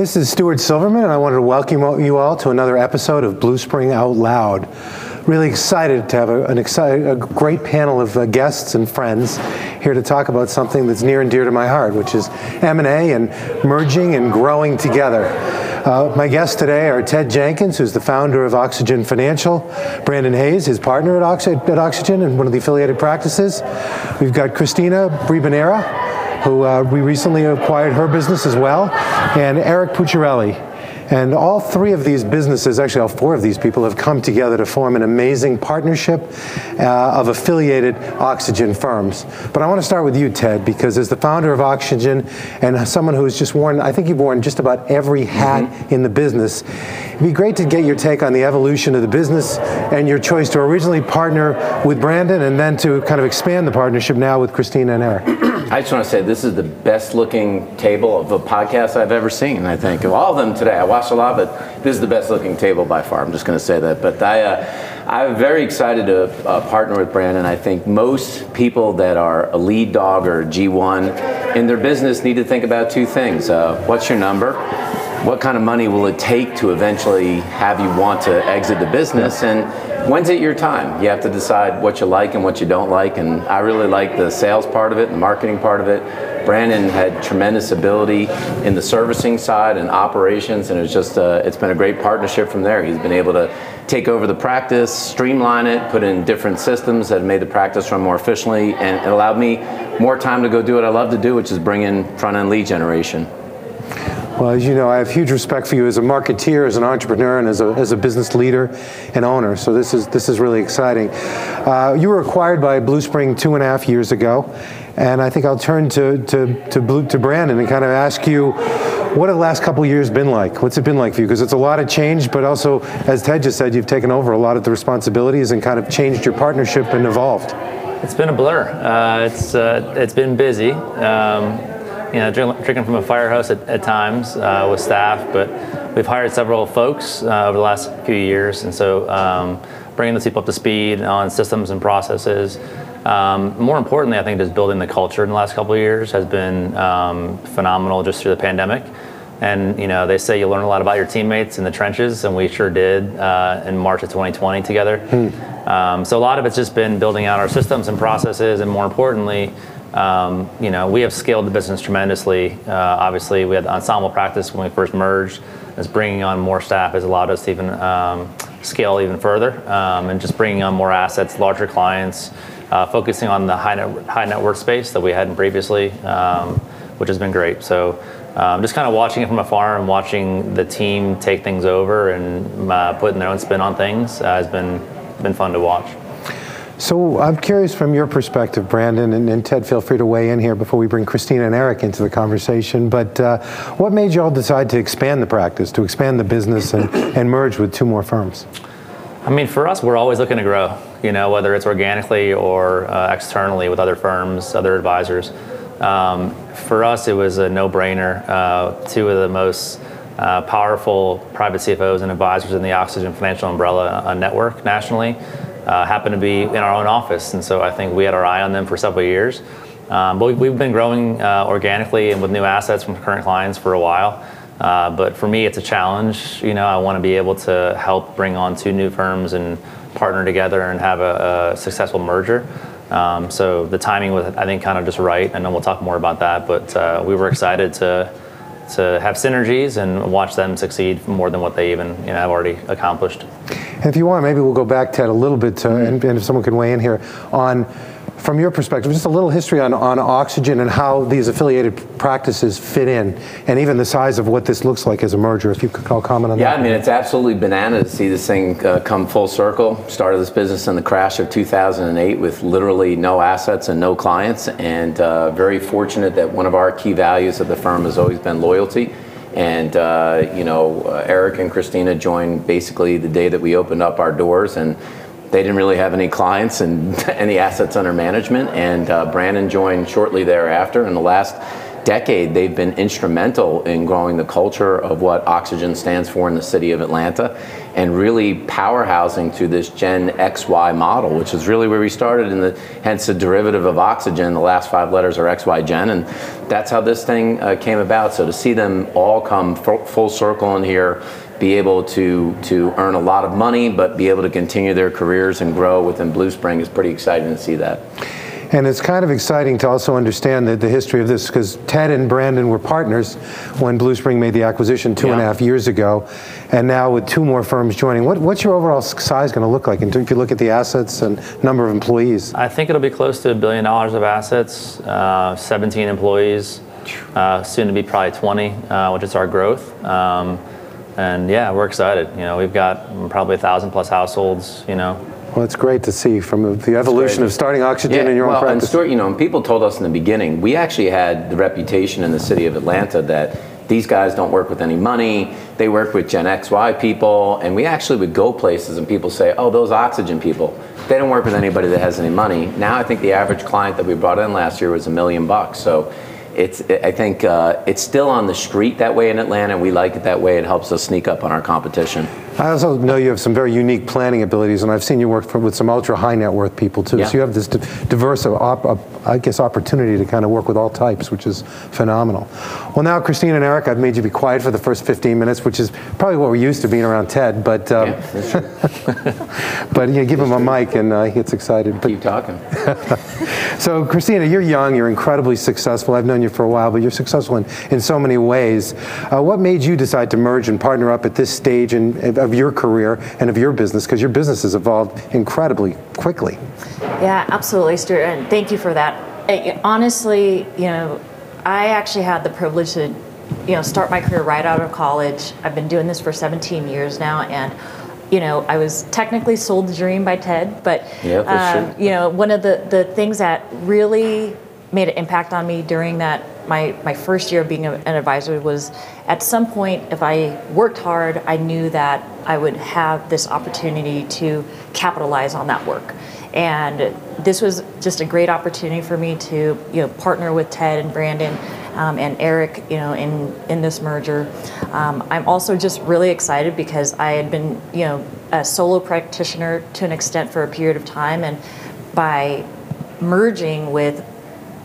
This is Stuart Silverman, and I wanted to welcome you all to another episode of Blue Spring Out Loud. Really excited to have a, an a great panel of uh, guests and friends here to talk about something that's near and dear to my heart, which is M&A and merging and growing together. Uh, my guests today are Ted Jenkins, who's the founder of Oxygen Financial, Brandon Hayes, his partner at, at Oxygen and one of the affiliated practices. We've got Christina Bribanera, who uh, we recently acquired her business as well, and Eric Pucciarelli. And all three of these businesses, actually all four of these people, have come together to form an amazing partnership uh, of affiliated oxygen firms. But I want to start with you, Ted, because as the founder of Oxygen and someone who's just worn, I think you've worn just about every hat mm-hmm. in the business, it'd be great to get your take on the evolution of the business and your choice to originally partner with Brandon and then to kind of expand the partnership now with Christina and Eric. I just want to say this is the best looking table of a podcast I've ever seen, I think. Of all of them today, I watched a lot, but this is the best looking table by far. I'm just going to say that. But I, uh, I'm very excited to uh, partner with Brandon. I think most people that are a lead dog or G1 in their business need to think about two things. Uh, what's your number? What kind of money will it take to eventually have you want to exit the business? And when's it your time? You have to decide what you like and what you don't like. And I really like the sales part of it, the marketing part of it. Brandon had tremendous ability in the servicing side and operations, and it's just uh, it's been a great partnership from there. He's been able to take over the practice, streamline it, put in different systems that made the practice run more efficiently, and it allowed me more time to go do what I love to do, which is bring in front end lead generation. Well, as you know, I have huge respect for you as a marketeer, as an entrepreneur, and as a, as a business leader and owner. So this is this is really exciting. Uh, you were acquired by Blue Spring two and a half years ago, and I think I'll turn to to to, Blue, to Brandon and kind of ask you. What have the last couple years been like? What's it been like for you? Because it's a lot of change, but also, as Ted just said, you've taken over a lot of the responsibilities and kind of changed your partnership and evolved. It's been a blur. Uh, it's uh, it's been busy. Um, you know, drinking from a firehouse at, at times uh, with staff, but we've hired several folks uh, over the last few years, and so um, bringing the people up to speed on systems and processes. Um, more importantly, I think just building the culture in the last couple of years has been um, phenomenal just through the pandemic. And you know, they say you learn a lot about your teammates in the trenches, and we sure did uh, in March of 2020 together. Hmm. Um, so a lot of it's just been building out our systems and processes, and more importantly, um, you know, we have scaled the business tremendously. Uh, obviously, we had the ensemble practice when we first merged. As bringing on more staff has allowed us to even um, scale even further, um, and just bringing on more assets, larger clients, uh, focusing on the high net, high net worth space that we hadn't previously, um, which has been great. So. Um, just kind of watching it from afar and watching the team take things over and uh, putting their own spin on things uh, has been been fun to watch. So I'm curious from your perspective, Brandon, and, and, Ted, feel free to weigh in here before we bring Christina and Eric into the conversation. But uh, what made you all decide to expand the practice, to expand the business, and, and merge with two more firms? I mean, for us, we're always looking to grow. You know, whether it's organically or uh, externally with other firms, other advisors. Um, for us, it was a no-brainer. Uh, two of the most uh, powerful private CFOs and advisors in the Oxygen Financial Umbrella uh, network nationally uh, happened to be in our own office, and so I think we had our eye on them for several years. Um, but we've been growing uh, organically and with new assets from current clients for a while. Uh, but for me, it's a challenge. You know, I want to be able to help bring on two new firms and partner together and have a, a successful merger. Um, so the timing was, I think, kind of just right. And then we'll talk more about that. But uh, we were excited to to have synergies and watch them succeed more than what they even you know, have already accomplished. If you want, maybe we'll go back, Ted, a little bit, to, mm-hmm. and, and if someone can weigh in here on from your perspective, just a little history on, on oxygen and how these affiliated practices fit in, and even the size of what this looks like as a merger. If you could all comment on yeah, that. Yeah, I mean, it's absolutely banana to see this thing uh, come full circle. Started this business in the crash of 2008 with literally no assets and no clients, and uh, very fortunate that one of our key values of the firm has always been loyalty. And uh, you know, uh, Eric and Christina joined basically the day that we opened up our doors, and they didn't really have any clients and any assets under management. And uh, Brandon joined shortly thereafter. In the last decade, they've been instrumental in growing the culture of what Oxygen stands for in the city of Atlanta and really powerhousing to this Gen XY model, which is really where we started, and hence the derivative of Oxygen. The last five letters are XY Gen, and that's how this thing uh, came about. So to see them all come full circle in here, be able to to earn a lot of money, but be able to continue their careers and grow within Blue Spring is pretty exciting to see that. And it's kind of exciting to also understand the, the history of this because Ted and Brandon were partners when Blue Spring made the acquisition two yeah. and a half years ago. And now with two more firms joining, what, what's your overall size going to look like And if you look at the assets and number of employees? I think it'll be close to a billion dollars of assets, uh, 17 employees, uh, soon to be probably 20, uh, which is our growth. Um, and yeah, we're excited. You know, we've got probably a thousand plus households. You know, well, it's great to see from the evolution of starting oxygen yeah, in your well, own practice. And Stuart, you know, and people told us in the beginning, we actually had the reputation in the city of Atlanta that these guys don't work with any money. They work with Gen XY people. And we actually would go places and people say, oh, those oxygen people, they don't work with anybody that has any money. Now I think the average client that we brought in last year was a million bucks. So it's I think uh, it's still on the street that way in Atlanta. We like it that way. It helps us sneak up on our competition. I also know you have some very unique planning abilities, and I've seen you work for, with some ultra high net worth people too. Yeah. So you have this diverse, op, I guess, opportunity to kind of work with all types, which is phenomenal. Well, now Christine and Eric, I've made you be quiet for the first 15 minutes, which is probably what we're used to being around Ted. But um, yeah, but give him a mic and uh, he gets excited. But, Keep talking. so Christina, you're young, you're incredibly successful. I've known you for a while, but you're successful in, in so many ways. Uh, what made you decide to merge and partner up at this stage in, of your career and of your business? Because your business has evolved incredibly quickly. Yeah, absolutely, Stuart, and thank you for that. Honestly, you know, I actually had the privilege to, you know, start my career right out of college. I've been doing this for 17 years now, and you know, I was technically sold the dream by Ted, but yeah, um, you know, one of the the things that really made an impact on me during that my, my first year of being a, an advisor was at some point if i worked hard i knew that i would have this opportunity to capitalize on that work. And this was just a great opportunity for me to you know partner with ted and brandon um, and eric you know in in this merger um, i'm also just really excited because i had been you know a solo practitioner to an extent for a period of time and by merging with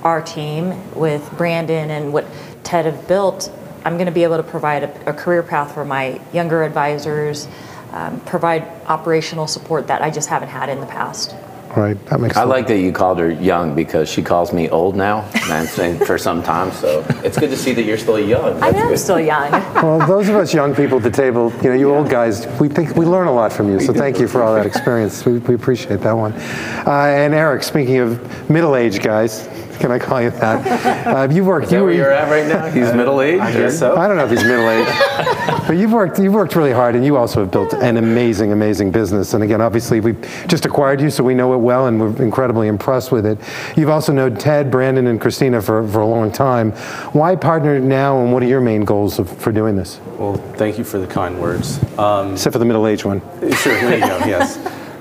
our team with Brandon and what Ted have built, I'm going to be able to provide a, a career path for my younger advisors, um, provide operational support that I just haven't had in the past. Right, that makes I sense. like that you called her young because she calls me old now, and for some time. So it's good to see that you're still young. That's I am good. still young. well, those of us young people at the table, you know, you yeah. old guys, we think we learn a lot from you. So thank you for all that experience. We, we appreciate that one. Uh, and Eric, speaking of middle-aged guys, can I call you that? Uh, you've worked. Is that you, where you're at right now? He's middle aged. I guess so. I don't know if he's middle aged, but you've worked. You've worked really hard, and you also have built an amazing, amazing business. And again, obviously, we just acquired you, so we know it well, and we're incredibly impressed with it. You've also known Ted, Brandon, and Christina for, for a long time. Why partner now, and what are your main goals of, for doing this? Well, thank you for the kind words. Um, Except for the middle-aged one. Sure. There you go. Yes.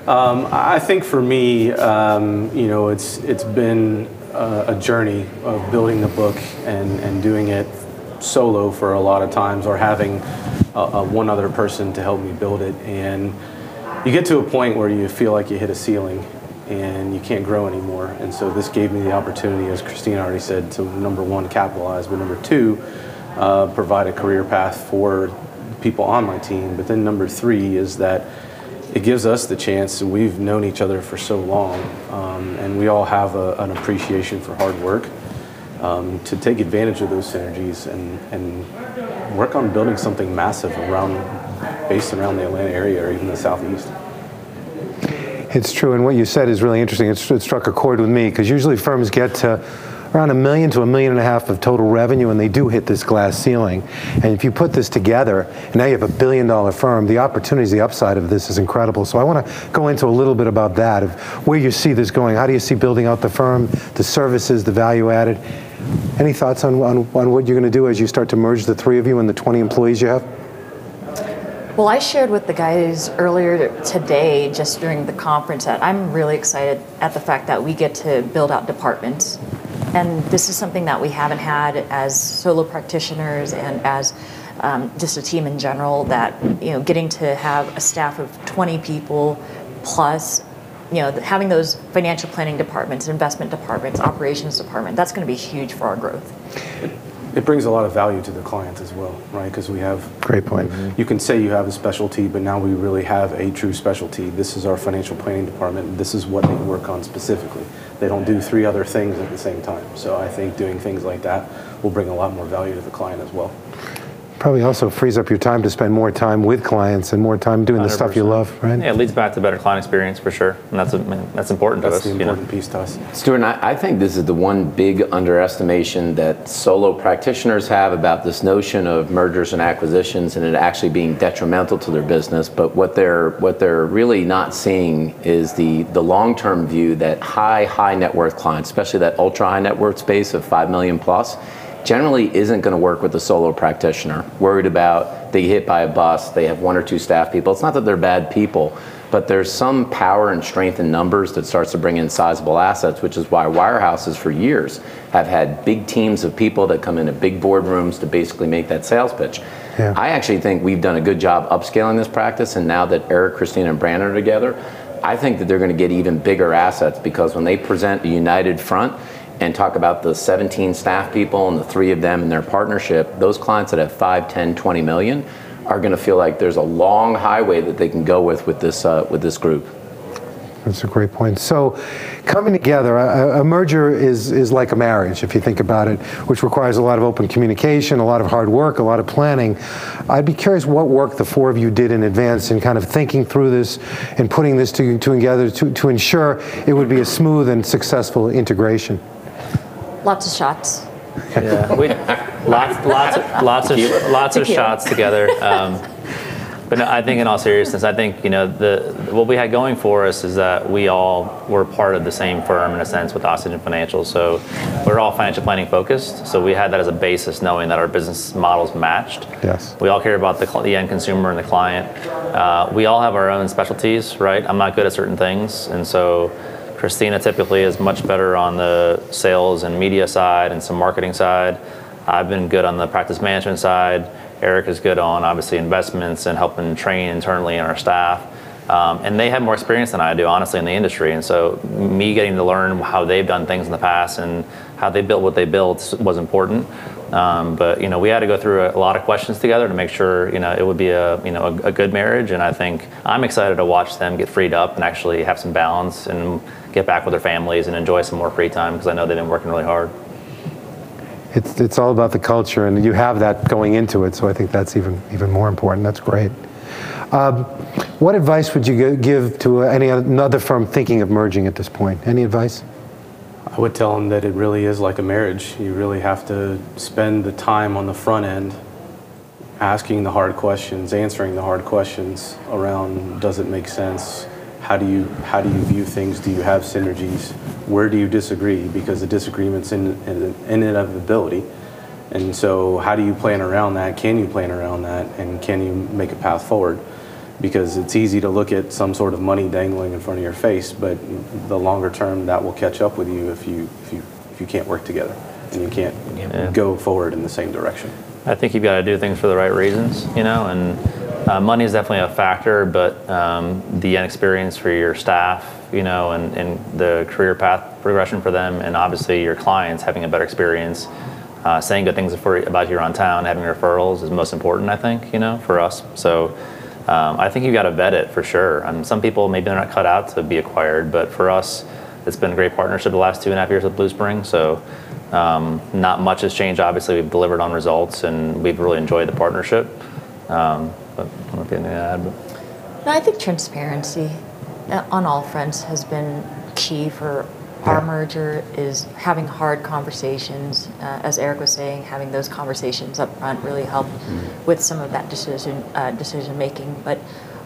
Um, I think for me, um, you know, it's it's been uh, a journey of building the book and, and doing it solo for a lot of times or having a, a one other person to help me build it. And you get to a point where you feel like you hit a ceiling and you can't grow anymore. And so this gave me the opportunity, as Christina already said, to number one, capitalize, but number two, uh, provide a career path for people on my team. But then number three is that it gives us the chance. We've known each other for so long, um, and we all have a, an appreciation for hard work. Um, to take advantage of those synergies and, and work on building something massive around, based around the Atlanta area or even the southeast. It's true, and what you said is really interesting. It, it struck a chord with me because usually firms get to around a million to a million and a half of total revenue and they do hit this glass ceiling. And if you put this together, and now you have a billion dollar firm, the opportunities, the upside of this is incredible. So I want to go into a little bit about that, of where you see this going. How do you see building out the firm, the services, the value added? Any thoughts on, on, on what you're going to do as you start to merge the three of you and the 20 employees you have? Well, I shared with the guys earlier today, just during the conference, that I'm really excited at the fact that we get to build out departments and this is something that we haven't had as solo practitioners and as um, just a team in general. That you know, getting to have a staff of 20 people plus you know, having those financial planning departments, investment departments, operations department, that's going to be huge for our growth. It brings a lot of value to the client as well, right? Because we have Great point. You can say you have a specialty, but now we really have a true specialty. This is our financial planning department. This is what they work on specifically. They don't do three other things at the same time. So I think doing things like that will bring a lot more value to the client as well. Probably also frees up your time to spend more time with clients and more time doing the stuff you love, right? Yeah, it leads back to better client experience for sure, and that's I mean, that's important That's to the us. you know. piece to us. Stuart, and I, I think this is the one big underestimation that solo practitioners have about this notion of mergers and acquisitions and it actually being detrimental to their business. But what they're what they're really not seeing is the the long term view that high high net worth clients, especially that ultra high net worth space of five million plus, generally isn't going to work with a solo practitioner. Worried about they get hit by a bus, they have one or two staff people. It's not that they're bad people, but there's some power and strength in numbers that starts to bring in sizable assets, which is why wirehouses for years have had big teams of people that come into big boardrooms to basically make that sales pitch. Yeah. I actually think we've done a good job upscaling this practice, and now that Eric, Christine, and Brandon are together, I think that they're going to get even bigger assets because when they present a united front and talk about the 17 staff people and the three of them and their partnership, those clients that have 5, 10, 20 million are going to feel like there's a long highway that they can go with with this uh, with this group. That's a great point. So, coming together, a, a merger is, is like a marriage, if you think about it, which requires a lot of open communication, a lot of hard work, a lot of planning. I'd be curious what work the four of you did in advance in kind of thinking through this and putting this to, to together to, to ensure it would be a smooth and successful integration. Lots of shots. Yeah, we lots, lots, of, lots of, lots of shots together. Um, but no, I think, in all seriousness, I think you know the what we had going for us is that we all were part of the same firm in a sense with Oxygen Financial. So we're all financial planning focused. So we had that as a basis, knowing that our business models matched. Yes. We all care about the, the end consumer and the client. Uh, we all have our own specialties, right? I'm not good at certain things, and so Christina typically is much better on the sales and media side and some marketing side. I've been good on the practice management side. Eric is good on obviously investments and helping train internally in our staff. Um, and they have more experience than I do, honestly, in the industry. And so, me getting to learn how they've done things in the past and how they built what they built was important. Um, but you know, we had to go through a, a lot of questions together to make sure you know it would be a you know a, a good marriage. And I think I'm excited to watch them get freed up and actually have some balance and get back with their families and enjoy some more free time because I know they've been working really hard. It's, it's all about the culture, and you have that going into it, so I think that's even, even more important. That's great. Um, what advice would you give to any another firm thinking of merging at this point? Any advice? I would tell them that it really is like a marriage. You really have to spend the time on the front end asking the hard questions, answering the hard questions around does it make sense? How do you how do you view things? Do you have synergies? Where do you disagree? Because the disagreement's in in, in inevitability. And so how do you plan around that? Can you plan around that? And can you make a path forward? Because it's easy to look at some sort of money dangling in front of your face, but the longer term that will catch up with you if you if you if you can't work together and you can't Yeah. go forward in the same direction. I think you've got to do things for the right reasons, you know, and uh, money is definitely a factor, but um, the experience for your staff, you know, and, and the career path progression for them, and obviously your clients having a better experience, uh, saying good things for, about you around town, having referrals is most important, I think, you know, for us. So um, I think you've got to vet it for sure. And some people maybe they're not cut out to be acquired, but for us, it's been a great partnership the last two and a half years with Blue Spring. So um, not much has changed. Obviously, we've delivered on results, and we've really enjoyed the partnership. Um, but I don't know if you have anything to add. But. No, I think transparency uh, on all fronts has been key for our merger is having hard conversations. Uh, as Eric was saying, having those conversations up front really help with some of that decision uh, decision making. But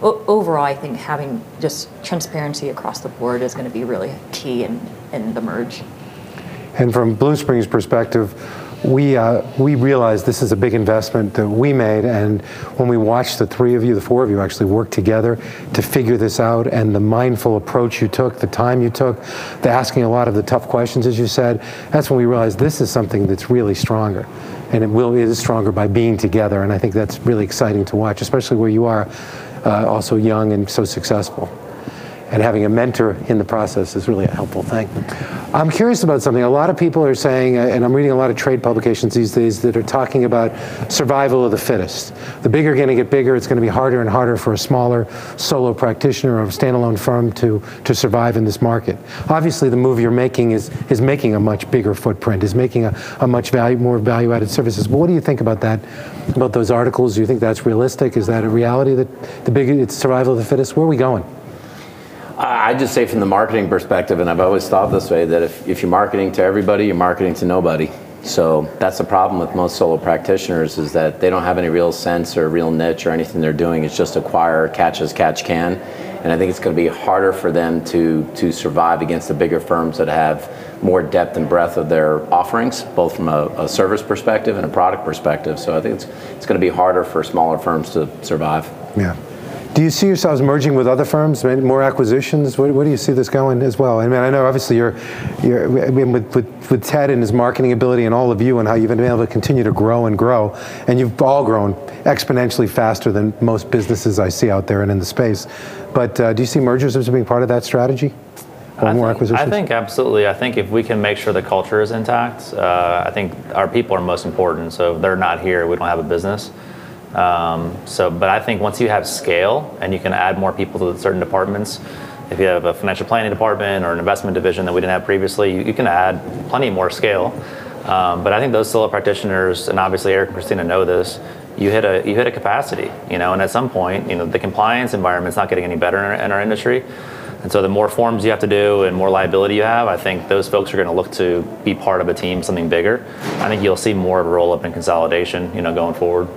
o- overall, I think having just transparency across the board is going to be really key in, in the merge. And from Blue Spring's perspective, we, uh, we realized this is a big investment that we made, and when we watched the three of you, the four of you actually work together to figure this out, and the mindful approach you took, the time you took, the asking a lot of the tough questions, as you said, that's when we realized this is something that's really stronger. And it will is stronger by being together, and I think that's really exciting to watch, especially where you are uh, also young and so successful and having a mentor in the process is really a helpful thing. I'm curious about something. A lot of people are saying, uh, and I'm reading a lot of trade publications these days that are talking about survival of the fittest. The bigger are going to get bigger. It's going to be harder and harder for a smaller solo practitioner or standalone firm to, to survive in this market. Obviously, the move you're making is, is making a much bigger footprint, is making a, a much value, more value-added services. But what do you think about that, about those articles? Do you think that's realistic? Is that a reality that the bigger it's survival of the fittest? Where are we going? I just say from the marketing perspective, and I've always thought this way, that if, if you're marketing to everybody, you're marketing to nobody. So that's the problem with most solo practitioners is that they don't have any real sense or real niche or anything they're doing. It's just acquire, catch as catch can. And I think it's going to be harder for them to, to survive against the bigger firms that have more depth and breadth of their offerings, both from a, a service perspective and a product perspective. So I think it's, it's going to be harder for smaller firms to survive. Yeah. Do you see yourselves merging with other firms, more acquisitions? Where, where, do you see this going as well? I mean, I know obviously you're, you're I mean, with, with, with, Ted and his marketing ability and all of you and how you've been able to continue to grow and grow, and you've all grown exponentially faster than most businesses I see out there and in the space. But uh, do you see mergers as being part of that strategy? I more think, acquisitions? I think absolutely. I think if we can make sure the culture is intact, uh, I think our people are most important. So if they're not here, we don't have a business. Um, so, but I think once you have scale and you can add more people to certain departments, if you have a financial planning department or an investment division that we didn't have previously, you, you can add plenty more scale. Um, but I think those solo practitioners, and obviously Eric and Christina know this, you hit a you hit a capacity, you know, and at some point, you know, the compliance environment's not getting any better in our, in our industry. And so the more forms you have to do and more liability you have, I think those folks are going to look to be part of a team, something bigger. I think you'll see more of a roll up and consolidation, you know, going forward.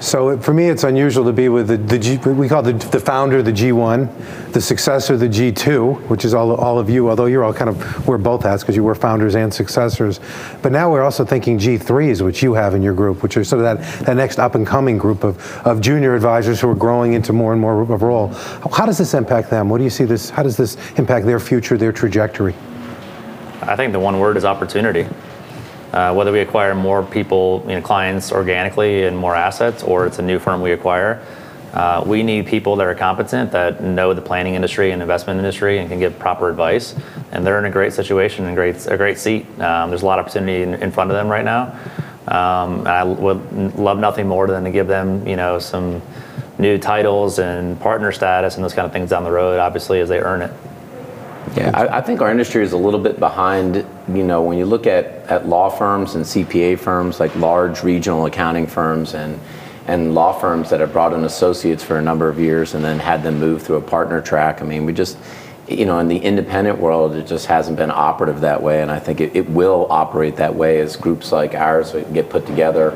So for me, it's unusual to be with the, the G, we call the, the founder the G1, the successor the G2, which is all, all of you, although you're all kind of wear both hats because you were founders and successors. But now we're also thinking G3s, which you have in your group, which are sort of that, that next up and coming group of, of junior advisors who are growing into more and more of a role. How does this impact them? What do you see this, how does this impact their future, their trajectory? I think the one word is opportunity. Uh, whether we acquire more people, you know, clients organically and more assets, or it's a new firm we acquire, uh, we need people that are competent, that know the planning industry and investment industry, and can give proper advice. And they're in a great situation and great a great seat. Um, there's a lot of opportunity in, in, front of them right now. Um, I would love nothing more than to give them, you know, some new titles and partner status and those kind of things down the road. Obviously, as they earn it. Yeah, I, I, think our industry is a little bit behind. You know, when you look at, at law firms and CPA firms, like large regional accounting firms and and law firms that have brought in associates for a number of years and then had them move through a partner track. I mean, we just, you know, in the independent world, it just hasn't been operative that way, and I think it, it will operate that way as groups like ours get put together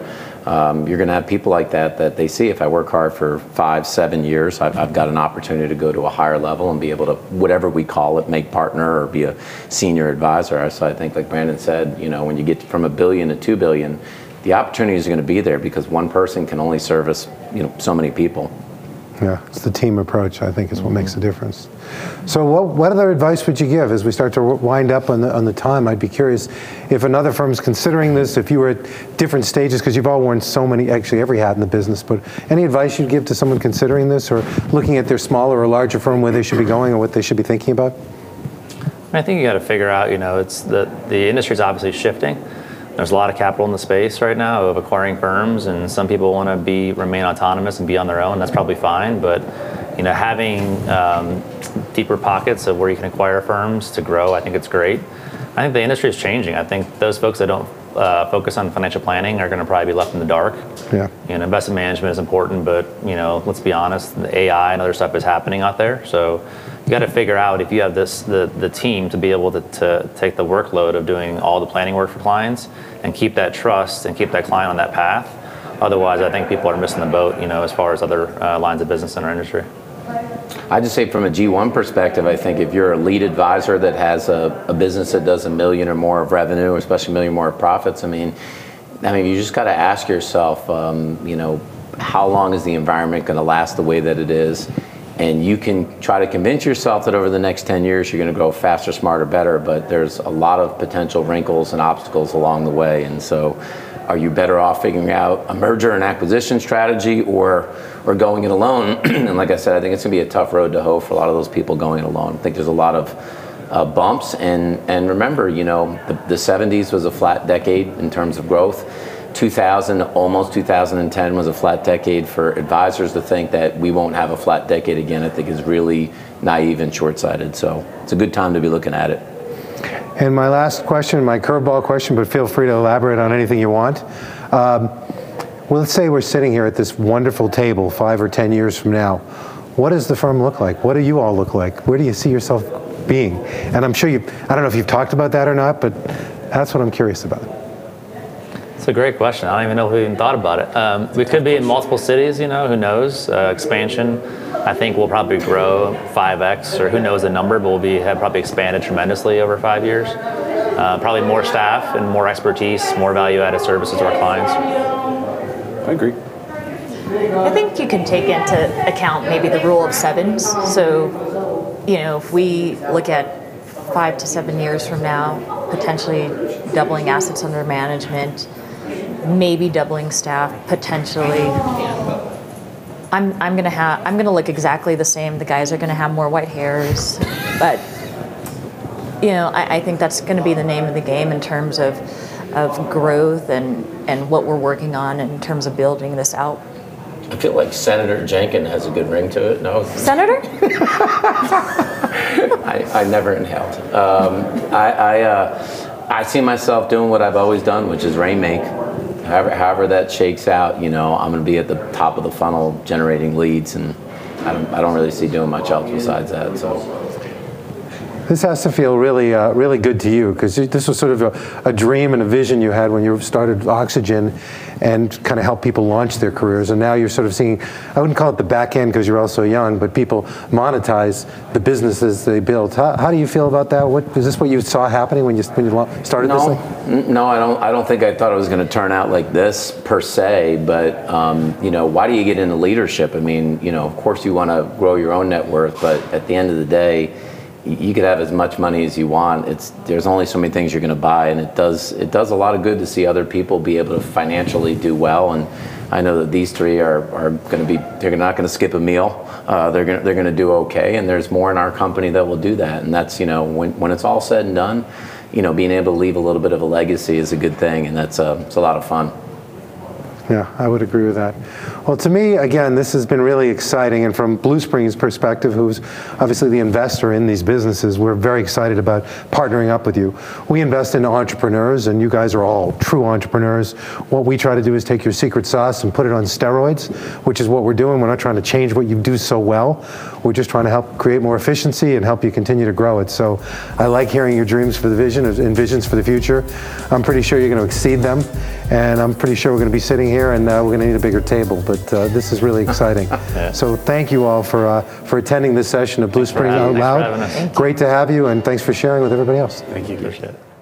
um, you're going to have people like that that they see if I work hard for five, seven years, I've, I've, got an opportunity to go to a higher level and be able to, whatever we call it, make partner or be a senior advisor. So I think, like Brandon said, you know, when you get from a billion to two billion, the opportunities are going to be there because one person can only service, you know, so many people. Yeah, it's the team approach, I think, is what mm-hmm. makes a difference. So, what, what other advice would you give as we start to wind up on the, on the time? I'd be curious if another firm's considering this, if you were at different stages, because you've all worn so many, actually every hat in the business, but any advice you'd give to someone considering this or looking at their smaller or larger firm where they should be going or what they should be thinking about? I think you got to figure out, you know, it's the, the industry is obviously shifting there's a lot of capital in the space right now of acquiring firms, and some people want to be remain autonomous and be on their own. That's probably fine, but you know, having um, deeper pockets of where you can acquire firms to grow, I think it's great. I think the industry is changing. I think those folks that don't uh, focus on financial planning are going to probably be left in the dark. Yeah. You know, investment management is important, but you know, let's be honest, the AI and other stuff is happening out there. So you got to figure out if you have this the, the team to be able to, to take the workload of doing all the planning work for clients and keep that trust and keep that client on that path. Otherwise, I think people are missing the boat, you know, as far as other uh, lines of business in our industry. I, just say from a G1 perspective, I think if you're a lead advisor that has a, a business that does a million or more of revenue, especially a million more of profits, I mean, I mean, you just got to ask yourself, um, you know, how long is the environment going to last the way that it is? And you can try to convince yourself that over the next 10 years you're going to grow faster, smarter, better, but there's a lot of potential wrinkles and obstacles along the way. And so, are you better off figuring out a merger and acquisition strategy or, or going it alone? and like I said, I think it's going to be a tough road to hoe for a lot of those people going it alone. I think there's a lot of uh, bumps. And, and remember, you know, the, the 70s was a flat decade in terms of growth. 2000, almost 2010 was a flat decade for advisors to think that we won't have a flat decade again. I think is really naive and short-sighted. So it's a good time to be looking at it. And my last question, my curveball question, but feel free to elaborate on anything you want. Um, well, let's say we're sitting here at this wonderful table five or 10 years from now. What does the firm look like? What do you all look like? Where do you see yourself being? And I'm sure you, I don't know if you've talked about that or not, but that's what I'm curious about. It's a great question. I don't even know if we even thought about it. Um, we could be in multiple cities, you know, who knows? Uh, expansion. I think we'll probably grow 5x, or who knows the number, but we'll be have probably expanded tremendously over five years. Uh, probably more staff and more expertise, more value added services to our clients. I agree. I think you can take into account maybe the rule of sevens. So, you know, if we look at five to seven years from now, potentially doubling assets under management, maybe doubling staff potentially. I'm, I'm gonna have I'm gonna look exactly the same. The guys are gonna have more white hairs, but you know I, I think that's gonna be the name of the game in terms of of growth and and what we're working on in terms of building this out. I feel like Senator Jenkins has a good ring to it. No, Senator? I, I never inhaled. Um, I, I, uh, I see myself doing what I've always done, which is rainmake. However, however that shakes out, you know, I'm going to be at the top of the funnel generating leads, and I don't, I don't really see doing much else besides that. So. This has to feel really, uh, really good to you because this was sort of a, a, dream and a vision you had when you started Oxygen and kind of help people launch their careers. And now you're sort of seeing, I wouldn't call it the back end because you're also young, but people monetize the businesses they built. How, how do you feel about that? What, is this what you saw happening when you, when you started no, this thing? No, I don't, I don't think I thought it was going to turn out like this per se, but um, you know, why do you get into leadership? I mean, you know, of course you want to grow your own net worth, but at the end of the day, you could have as much money as you want. It's there's only so many things you're going to buy, and it does it does a lot of good to see other people be able to financially do well. And I know that these three are, are going to be they're not going to skip a meal. Uh, they're going they're going to do okay, and there's more in our company that will do that. And that's you know when when it's all said and done, you know being able to leave a little bit of a legacy is a good thing, and that's a it's a lot of fun. Yeah, I would agree with that. Well, to me, again, this has been really exciting. And from Blue Spring's perspective, who's obviously the investor in these businesses, we're very excited about partnering up with you. We invest in entrepreneurs, and you guys are all true entrepreneurs. What we try to do is take your secret sauce and put it on steroids, which is what we're doing. We're not trying to change what you do so well. We're just trying to help create more efficiency and help you continue to grow it. So I like hearing your dreams for the vision and visions for the future. I'm pretty sure you're going to exceed them. And I'm pretty sure we're going to be sitting here and uh, we're going to need a bigger table. But uh, this is really exciting. yeah. So thank you all for, uh, for attending this session of Blue Spring Out Loud. Great to have you and thanks for sharing with everybody else. Thank you. Appreciate it.